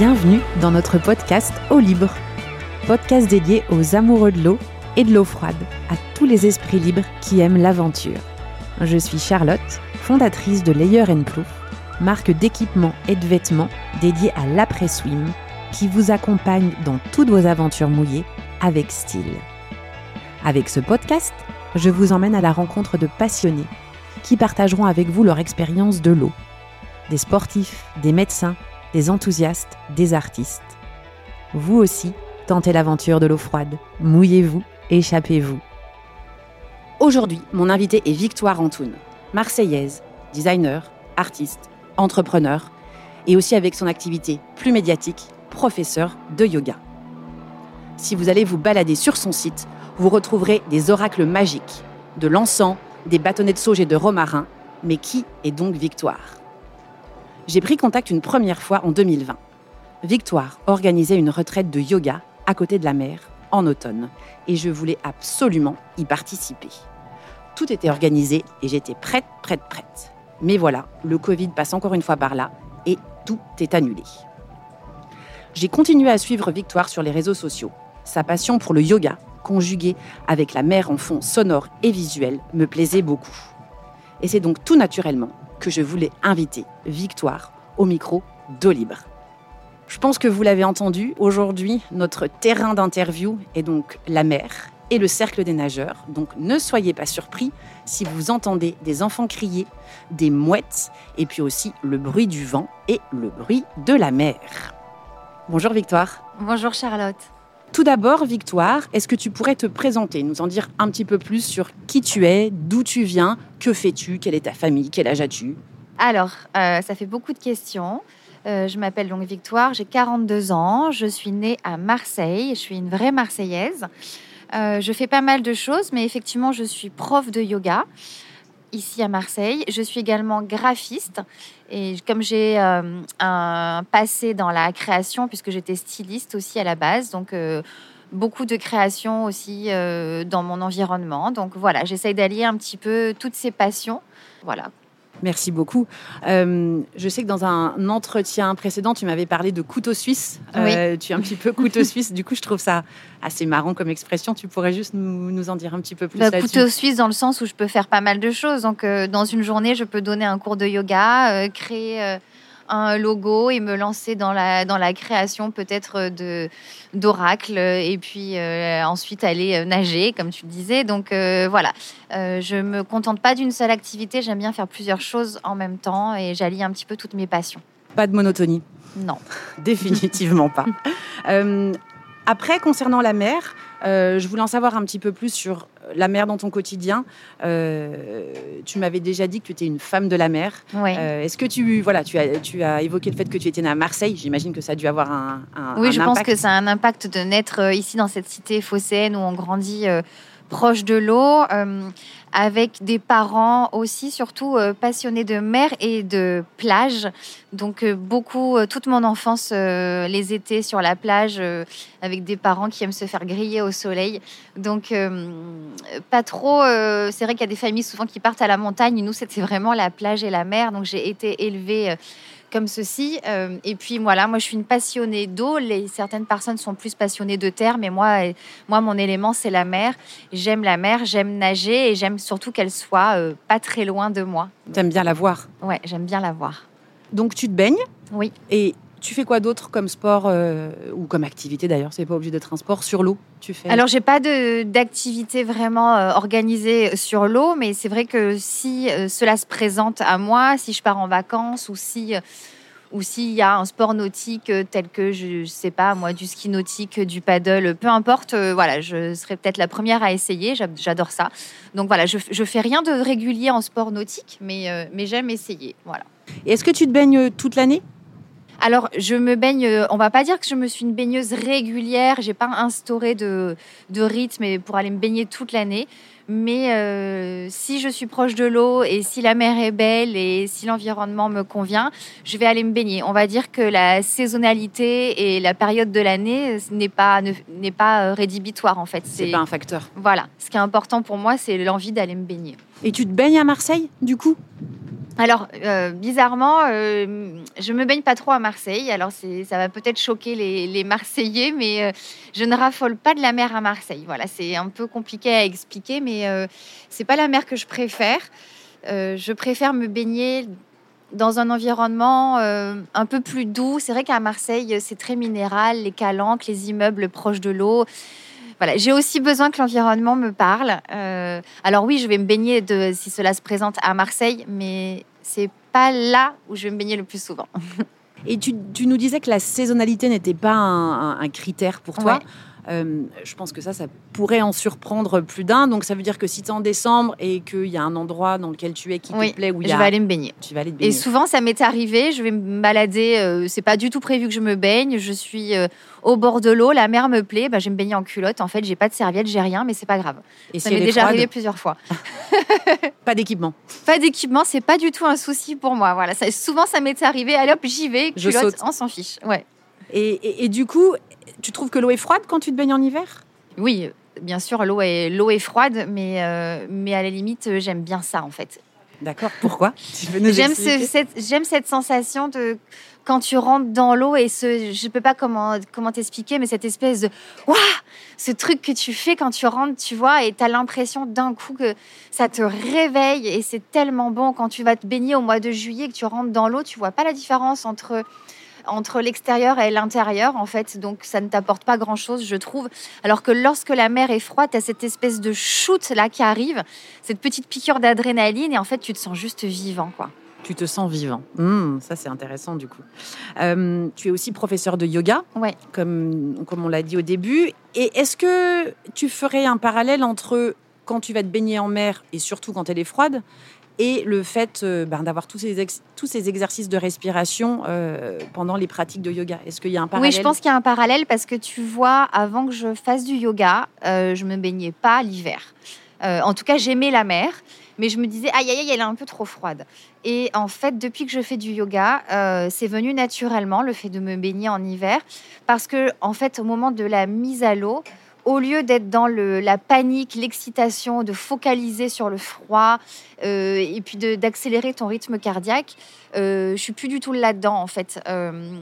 Bienvenue dans notre podcast Eau libre, podcast dédié aux amoureux de l'eau et de l'eau froide, à tous les esprits libres qui aiment l'aventure. Je suis Charlotte, fondatrice de Layer Plouf, marque d'équipements et de vêtements dédiée à l'après-swim, qui vous accompagne dans toutes vos aventures mouillées avec style. Avec ce podcast, je vous emmène à la rencontre de passionnés qui partageront avec vous leur expérience de l'eau. Des sportifs, des médecins, des enthousiastes, des artistes. Vous aussi, tentez l'aventure de l'eau froide. Mouillez-vous, échappez-vous. Aujourd'hui, mon invité est Victoire Antoun, marseillaise, designer, artiste, entrepreneur, et aussi avec son activité plus médiatique, professeur de yoga. Si vous allez vous balader sur son site, vous retrouverez des oracles magiques, de l'encens, des bâtonnets de sauge et de romarin. Mais qui est donc Victoire? J'ai pris contact une première fois en 2020. Victoire organisait une retraite de yoga à côté de la mer en automne et je voulais absolument y participer. Tout était organisé et j'étais prête, prête, prête. Mais voilà, le Covid passe encore une fois par là et tout est annulé. J'ai continué à suivre Victoire sur les réseaux sociaux. Sa passion pour le yoga conjugué avec la mer en fond sonore et visuel, me plaisait beaucoup. Et c'est donc tout naturellement que je voulais inviter Victoire au micro d'eau libre. Je pense que vous l'avez entendu, aujourd'hui, notre terrain d'interview est donc la mer et le cercle des nageurs. Donc ne soyez pas surpris si vous entendez des enfants crier, des mouettes, et puis aussi le bruit du vent et le bruit de la mer. Bonjour Victoire. Bonjour Charlotte. Tout d'abord, Victoire, est-ce que tu pourrais te présenter, nous en dire un petit peu plus sur qui tu es, d'où tu viens, que fais-tu, quelle est ta famille, quel âge as-tu? Alors, euh, ça fait beaucoup de questions. Euh, je m'appelle donc Victoire, j'ai 42 ans, je suis née à Marseille, je suis une vraie Marseillaise. Euh, je fais pas mal de choses, mais effectivement, je suis prof de yoga ici à Marseille. Je suis également graphiste et comme j'ai euh, un passé dans la création, puisque j'étais styliste aussi à la base, donc euh, beaucoup de création aussi euh, dans mon environnement. Donc voilà, j'essaye d'allier un petit peu toutes ces passions. Voilà. Merci beaucoup. Euh, je sais que dans un entretien précédent, tu m'avais parlé de couteau suisse. Euh, tu es un petit peu couteau suisse. Du coup, je trouve ça assez marrant comme expression. Tu pourrais juste nous, en dire un petit peu plus bah, Couteau suisse dans le sens où je peux faire pas mal de choses. Donc, euh, dans une journée, je peux donner un cours de yoga, créer un logo et me lancer dans la, dans la création peut-être de d'oracle et puis euh, ensuite aller euh, nager comme tu le disais. Donc euh, voilà. Je me contente pas d'une seule activité. J'aime bien faire plusieurs choses en même temps et j'allie un petit peu toutes mes passions. Pas de monotonie. Non. Définitivement pas. Après concernant la mer je voulais en savoir un petit peu plus sur la mer dans ton quotidien. Euh, tu m'avais déjà dit que tu étais une femme de la mer. Euh, est-ce que tu, voilà, tu as, tu as évoqué le fait que tu étais née à Marseille J'imagine que ça a dû avoir un, un Oui, je pense que ça a un impact de naître euh, ici dans cette cité phocéenne où on grandit proche de l'eau avec des parents aussi, surtout euh, passionnés de mer et de plage. Donc euh, beaucoup, euh, toute mon enfance, les étés sur la plage, avec des parents qui aiment se faire griller au soleil. Donc pas trop. c'est vrai qu'il y a des familles souvent qui partent à la montagne. Nous, c'était vraiment la plage et la mer. Donc j'ai été élevée comme ceci. Euh, et puis voilà, moi je suis une passionnée d'eau. Les, certaines personnes sont plus passionnées de terre, mais moi, euh, moi mon élément c'est la mer. J'aime la mer, j'aime nager et j'aime surtout qu'elle soit euh, pas très loin de moi. T'aimes bien la voir? Ouais, j'aime bien la voir. Donc tu te baignes? Oui. Et tu fais quoi d'autre comme sport euh, ou comme activité d'ailleurs C'est pas obligé d'être un sport sur l'eau. Tu fais? Alors j'ai pas d'activité vraiment euh, organisée sur l'eau, mais c'est vrai que si euh, cela se présente à moi, si je pars en vacances ou si ou s'il y a un sport nautique tel que je, sais pas moi du ski nautique, du paddle, peu importe, voilà, je serais peut-être la première à essayer. J'adore ça. Donc voilà, je, je fais rien de régulier en sport nautique, mais mais j'aime essayer. Voilà. Est-ce que tu te baignes toute l'année? Alors, je me baigne, euh, on va pas dire que je me suis une baigneuse régulière, j'ai pas instauré de, de rythme pour aller me baigner toute l'année. Mais euh, si je suis proche de l'eau et si la mer est belle et si l'environnement me convient, je vais aller me baigner. On va dire que la saisonnalité et la période de l'année n'est pas, n'est pas euh, rédhibitoire en fait. C'est pas un facteur. Voilà. Ce qui est important pour moi, c'est l'envie d'aller me baigner. Et tu te baignes à Marseille, du coup? Alors, euh, bizarrement, euh, je me baigne pas trop à Marseille. Alors, ça va peut-être choquer les, Marseillais, mais euh, je ne raffole pas de la mer à Marseille. Voilà, c'est un peu compliqué à expliquer, mais c'est pas la mer que je préfère. je préfère me baigner dans un environnement un peu plus doux. C'est vrai qu'à Marseille, c'est très minéral, les calanques, les immeubles proches de l'eau. Voilà, j'ai aussi besoin que l'environnement me parle. alors oui, je vais me baigner de, si cela se présente à Marseille, mais c'est pas là où je vais me baigner le plus souvent. Et tu, nous disais que la saisonnalité n'était pas un, critère pour toi. Euh, je pense que ça, ça pourrait en surprendre plus d'un. Donc, ça veut dire que si tu es en décembre et qu'il y a un endroit dans lequel tu es qui te plaît, où il je vais aller me baigner. Tu vas aller te baigner. Et souvent, ça m'est arrivé. Je vais me balader. Euh, c'est pas du tout prévu que je me baigne. Je suis euh, au bord de l'eau. La mer me plaît. Bah, je vais me baigner en culotte. En fait, j'ai pas de serviette, j'ai rien, mais c'est pas grave. Et ça m'est déjà arrivé plusieurs fois. pas d'équipement. Pas d'équipement, c'est pas du tout un souci pour moi. Voilà. Ça, souvent, ça m'est arrivé. Allez hop, j'y vais. Culotte, on s'en fiche. Ouais. Et, et du coup, tu trouves que l'eau est froide quand tu te baignes en hiver? Oui, bien sûr, l'eau est, l'eau est froide, mais, euh, mais à la limite, j'aime bien ça en fait. D'accord, pourquoi? J'aime cette, j'aime cette sensation de quand tu rentres dans l'eau et ce, je ne peux pas comment, comment t'expliquer, mais cette espèce de waouh, ce truc que tu fais quand tu rentres, tu vois, et tu as l'impression d'un coup que ça te réveille et c'est tellement bon quand tu vas te baigner au mois de juillet que tu rentres dans l'eau, tu vois pas la différence entre entre l'extérieur et l'intérieur, en fait. Donc, ça ne t'apporte pas grand-chose, je trouve. Alors que lorsque la mer est froide, tu as cette espèce de shoot là qui arrive, cette petite piqûre d'adrénaline, et en fait, tu te sens juste vivant, quoi. Tu te sens vivant. Mmh, ça, c'est intéressant, du coup. Euh, tu es aussi professeur de yoga, ouais. comme, comme on l'a dit au début. Et est-ce que tu ferais un parallèle entre quand tu vas te baigner en mer et surtout quand elle est froide et le fait euh, ben, d'avoir tous ces, tous ces exercices de respiration euh, pendant les pratiques de yoga. Est-ce qu'il y a un parallèle Oui, je pense qu'il y a un parallèle parce que tu vois, avant que je fasse du yoga, euh, je me baignais pas l'hiver. en tout cas, j'aimais la mer, mais je me disais, aïe, aïe, aïe, elle est un peu trop froide. Et en fait, depuis que je fais du yoga, c'est venu naturellement le fait de me baigner en hiver, parce que en fait, au moment de la mise à l'eau, au lieu d'être dans la panique, l'excitation, de focaliser sur le froid euh, et puis d'accélérer ton rythme cardiaque, euh, je suis plus du tout là-dedans en fait. Euh,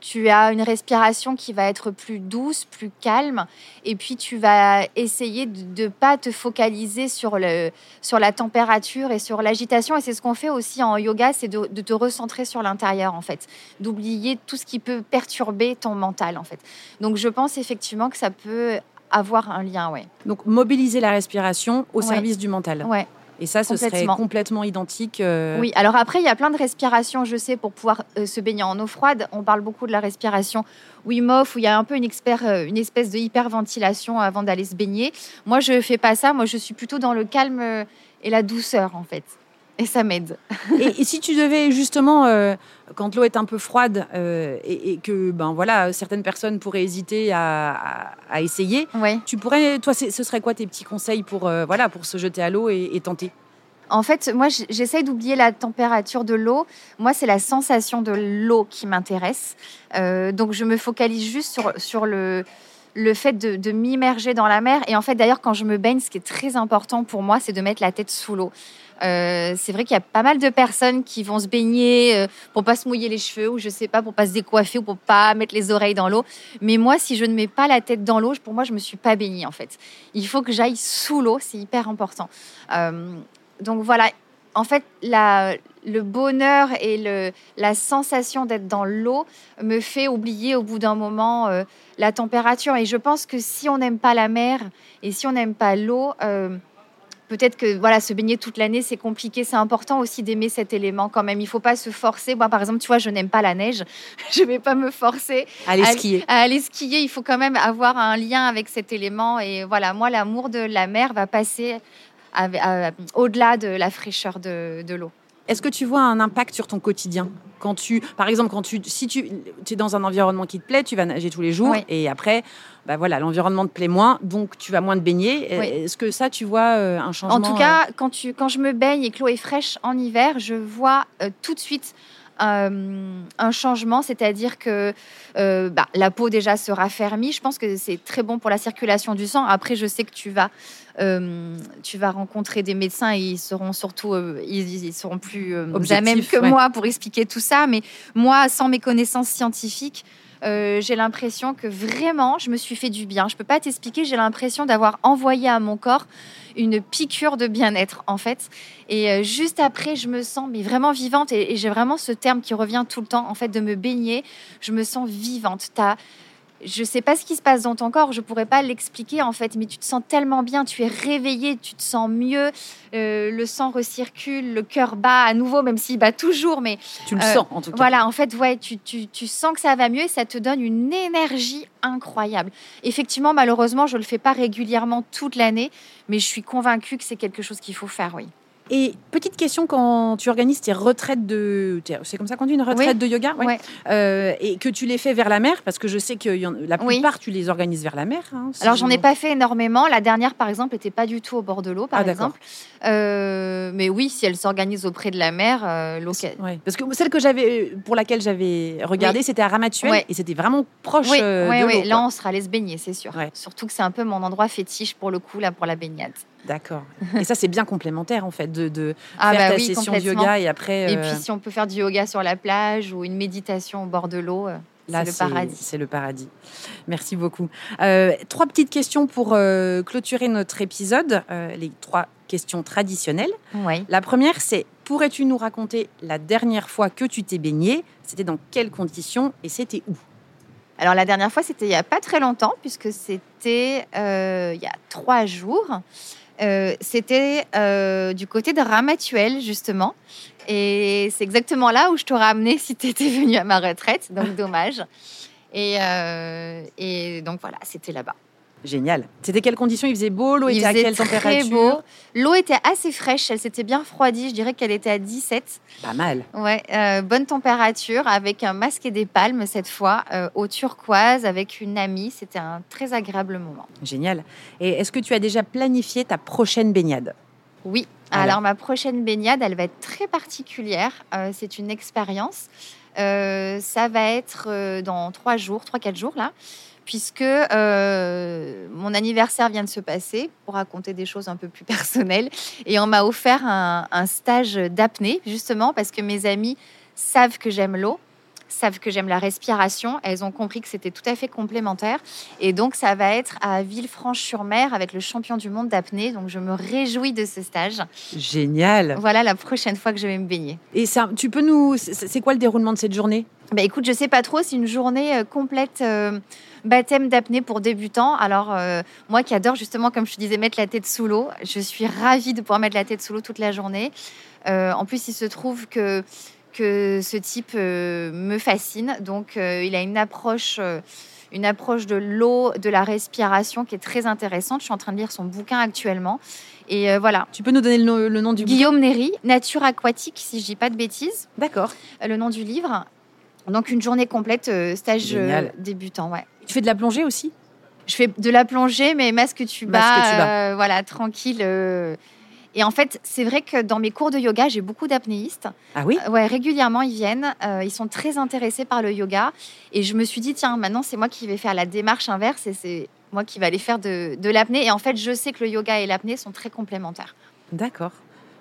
tu as une respiration qui va être plus douce, plus calme, et puis tu vas essayer de ne pas te focaliser sur, la température et sur l'agitation. Et c'est ce qu'on fait aussi en yoga, c'est de, de, te recentrer sur l'intérieur, en fait, d'oublier tout ce qui peut perturber ton mental, en fait. Donc je pense effectivement que ça peut avoir un lien, ouais. Donc mobiliser la respiration au service du mental. Ouais. Et ça, ce serait complètement identique. Euh, oui, alors après, il y a plein de respirations, je sais, pour pouvoir euh, se baigner en eau froide. On parle beaucoup de la respiration Wim Hof, où il y a un peu une, euh, une espèce de hyperventilation avant d'aller se baigner. Moi, je ne fais pas ça. Moi, je suis plutôt dans le calme et la douceur, en fait et ça m'aide. et, si tu devais justement, euh, quand l'eau est un peu froide euh, et, que ben voilà, certaines personnes pourraient hésiter à, essayer, tu pourrais, toi, ce serait quoi tes petits conseils pour euh, voilà pour se jeter à l'eau et, tenter? En fait, moi, j'essaye d'oublier la température de l'eau. Moi, c'est la sensation de l'eau qui m'intéresse. donc, je me focalise juste sur, sur le, le fait de, de m'immerger dans la mer. Et en fait, d'ailleurs, quand je me baigne, ce qui est très important pour moi, c'est de mettre la tête sous l'eau. Euh, c'est vrai qu'il y a pas mal de personnes qui vont se baigner euh, pour pas se mouiller les cheveux ou je sais pas pour pas se décoiffer ou pour pas mettre les oreilles dans l'eau. Mais moi, si je ne mets pas la tête dans l'eau, pour moi, je me suis pas baignée en fait. Il faut que j'aille sous l'eau, c'est hyper important. Euh, donc voilà. En fait, le bonheur et la sensation d'être dans l'eau me fait oublier au bout d'un moment la température. Et je pense que si on n'aime pas la mer et si on n'aime pas l'eau, peut-être que voilà, se baigner toute l'année, c'est compliqué. C'est important aussi d'aimer cet élément quand même. Il faut pas se forcer. Moi, par exemple, tu vois, je n'aime pas la neige. je vais pas me forcer à aller skier. À, aller skier, il faut quand même avoir un lien avec cet élément. Et voilà, moi, l'amour de la mer va passer au-delà de la fraîcheur de l'eau. Est-ce que tu vois un impact sur ton quotidien? Quand tu, par exemple, quand tu, si tu, es dans un environnement qui te plaît, tu vas nager tous les jours, et après, bah voilà, l'environnement te plaît moins, donc tu vas moins te baigner. Est-ce que ça, tu vois euh, un changement En tout cas, euh, quand tu, quand je me baigne et que l'eau est fraîche en hiver, je vois euh, tout de suite euh, un changement, c'est-à-dire que euh, bah, la peau déjà se raffermit. Je pense que c'est très bon pour la circulation du sang. Après, je sais que tu vas, euh, tu vas rencontrer des médecins et ils seront surtout, ils, seront plus à même que moi pour expliquer tout ça. Mais moi, sans mes connaissances scientifiques, j'ai l'impression que vraiment, je me suis fait du bien. Je peux pas t'expliquer. J'ai l'impression d'avoir envoyé à mon corps une piqûre de bien-être en fait. Et euh, juste après, je me sens mais vraiment vivante et, j'ai vraiment ce terme qui revient tout le temps en fait de me baigner. Je me sens vivante. T'as je sais pas ce qui se passe dans ton corps, je pourrais pas l'expliquer en fait, mais tu te sens tellement bien, tu es réveillé, tu te sens mieux, euh, le sang recircule, le cœur bat à nouveau, même s'il bat toujours, mais tu le sens en tout cas. Voilà, en fait, ouais, tu, tu, tu, sens que ça va mieux et ça te donne une énergie incroyable. Effectivement, malheureusement, je le fais pas régulièrement toute l'année, mais je suis convaincue que c'est quelque chose qu'il faut faire, oui. Et petite question, quand tu organises tes retraites de... C'est comme ça qu'on dit, une retraite de yoga euh, Et que tu les fais vers la mer, parce que je sais que la plupart, tu les organises vers la mer. Hein, Alors, j'en ai pas fait énormément. La dernière, par exemple, n'était pas du tout au bord de l'eau, par ah, exemple. Euh, mais oui, si elle s'organise auprès de la mer, euh, Parce que celle que j'avais, pour laquelle j'avais regardé, c'était à Ramatuelle, et c'était vraiment proche de l'eau. Là, on sera allé se baigner, c'est sûr. Surtout que c'est un peu mon endroit fétiche, pour le coup, là, pour la baignade. D'accord. Et ça, c'est bien complémentaire, en fait, de, de ah faire bah ta session de yoga et après. Et puis, euh, si on peut faire du yoga sur la plage ou une méditation au bord de l'eau. Euh, c'est le paradis. C'est le paradis. Merci beaucoup. Euh, trois petites questions pour clôturer notre épisode. les trois questions traditionnelles. Oui. La première, c'est pourrais-tu nous raconter la dernière fois que tu t'es baigné? C'était dans quelles conditions et c'était où? Alors la dernière fois, c'était il n'y a pas très longtemps, puisque c'était il y a trois jours. Euh, c'était euh, du côté de Ramatuel, justement. Et c'est exactement là où je t'aurais amené si tu étais venu à ma retraite. Donc, dommage. Et, euh, et donc, voilà, c'était là-bas. Génial. C'était quelles conditions? Il faisait beau, l'eau était à quelle température? beau. L'eau était assez fraîche, elle s'était bien refroidie. Je dirais qu'elle était à 17. Pas mal. Ouais, euh, bonne température avec un masque et des palmes cette fois euh, au turquoise avec une amie. C'était un très agréable moment. Génial. Et est-ce que tu as déjà planifié ta prochaine baignade? Oui. Alors. ma prochaine baignade, elle va être très particulière. Euh, c'est une expérience. ça va être dans trois jours, trois quatre jours là puisque euh, mon anniversaire vient de se passer pour raconter des choses un peu plus personnelles. Et on m'a offert un, un stage d'apnée, justement, parce que mes amis savent que j'aime l'eau savent que j'aime la respiration. Elles ont compris que c'était tout à fait complémentaire. Et donc, ça va être à Villefranche-sur-Mer avec le champion du monde d'apnée. Donc, je me réjouis de ce stage. Génial. Voilà la prochaine fois que je vais me baigner. Et ça, tu peux nous. C'est quoi le déroulement de cette journée? Bah, écoute, je sais pas trop. C'est une journée euh, complète. Euh, baptême d'apnée pour débutants. Alors, euh, moi qui adore justement, comme je te disais, mettre la tête sous l'eau, je suis ravie de pouvoir mettre la tête sous l'eau toute la journée. en plus, il se trouve que que ce type euh, me fascine. Donc, euh, il a une approche, euh, une approche de l'eau, de la respiration qui est très intéressante. Je suis en train de lire son bouquin actuellement. Et voilà. Tu peux nous donner le, nom du Guillaume Néry, Nature aquatique, si je dis pas de bêtises. D'accord. le nom du livre. Donc, une journée complète, stage débutant. Ouais. Tu fais de la plongée aussi? Je fais de la plongée, mais masque tuba, masque tuba. voilà, tranquille et en fait, c'est vrai que dans mes cours de yoga, j'ai beaucoup d'apnéistes. Ah oui? Ouais, régulièrement, ils viennent. Euh, ils sont très intéressés par le yoga. Et je me suis dit, tiens, maintenant, c'est moi qui vais faire la démarche inverse et c'est moi qui vais aller faire de, de l'apnée. Et en fait, je sais que le yoga et l'apnée sont très complémentaires. D'accord.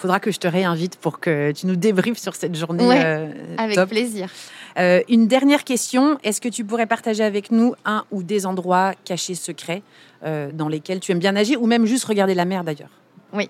Faudra que je te réinvite pour que tu nous débriefes sur cette journée. Ouais, euh, avec plaisir. Euh, une dernière question. Est-ce que tu pourrais partager avec nous un ou des endroits cachés secrets dans lesquels tu aimes bien nager ou même juste regarder la mer d'ailleurs? Oui.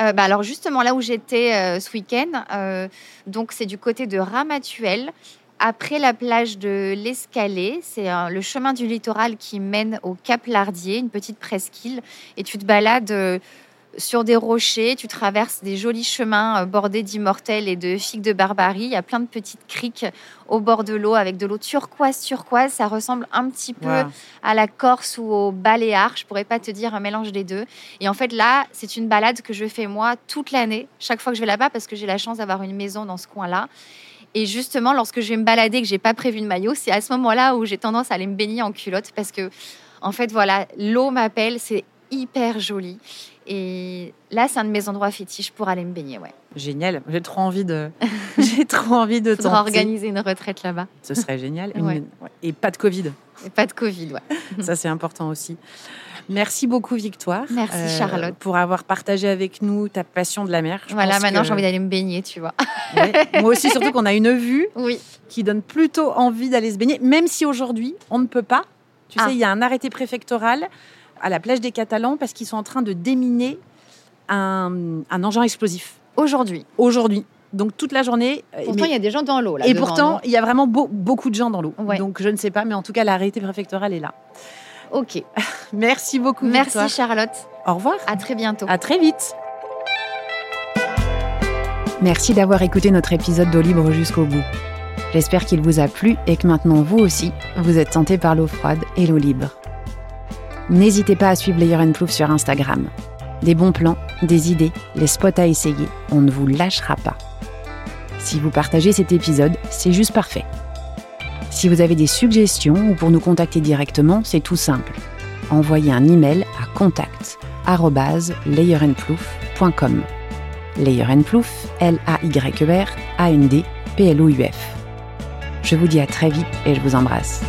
Euh, bah, alors justement là où j'étais euh, ce week-end, euh, donc c'est du côté de Ramatuel. Après la plage de l'Escalé, c'est le chemin du littoral qui mène au Cap Lardier, une petite presqu'île, et tu te balades sur des rochers, tu traverses des jolis chemins euh, bordés d'immortels et de figues de barbarie. Il y a plein de petites criques au bord de l'eau avec de l'eau turquoise, turquoise. Ça ressemble un petit peu à la Corse ou au Baléares. Je pourrais pas te dire un mélange des deux. Et en fait, là, c'est une balade que je fais moi toute l'année, chaque fois que je vais là-bas, parce que j'ai la chance d'avoir une maison dans ce coin-là. Et justement, lorsque je vais me balader, que j'ai pas prévu de maillot, c'est à ce moment-là où j'ai tendance à aller me baigner en culotte parce que, en fait, voilà, l'eau m'appelle. C'est hyper joli. Et là, c'est un de mes endroits fétiches pour aller me baigner, ouais. Génial. J'ai trop envie de, j'ai trop envie de Faudra tenter. organiser une retraite là-bas. Ce serait génial. Ouais. Et pas de Covid. Et pas de Covid, ouais. Ça, c'est important aussi. Merci beaucoup, Victoire. euh, Merci, Charlotte. Pour avoir partagé avec nous ta passion de la mer. Je voilà, maintenant que- j'ai envie d'aller me baigner, tu vois. Ouais. Moi aussi, surtout qu'on a une vue Oui. qui donne plutôt envie d'aller se baigner, même si aujourd'hui, on ne peut pas. Tu Ah. sais, il y a un arrêté préfectoral à la plage des Catalans parce qu'ils sont en train de déminer un, un engin explosif Aujourd'hui. aujourd'hui. Donc toute la journée. euh, Pourtant, il y a des gens dans l'eau, là. et devant, pourtant, il y a vraiment beau- beaucoup de gens dans l'eau. Ouais. Donc je ne sais pas, mais en tout cas, l'arrêté préfectoral est là. Ok. Merci beaucoup. Merci, Victoire. Charlotte. Au revoir. À très bientôt. À très vite. Merci d'avoir écouté notre épisode d'eau libre jusqu'au bout. J'espère qu'il vous a plu et que maintenant vous aussi, vous êtes tenté par l'eau froide et l'eau libre. N'hésitez pas à suivre Layer and Plouf sur Instagram. Des bons plans, des idées, les spots à essayer, on ne vous lâchera pas. Si vous partagez cet épisode, c'est juste parfait. Si vous avez des suggestions ou pour nous contacter directement, c'est tout simple. Envoyez un email à contact layerandplouf.com. Layer and Plouf, L-A-Y-E-R, A-N-D, P-L-O-U-F. Je vous dis à très vite et je vous embrasse.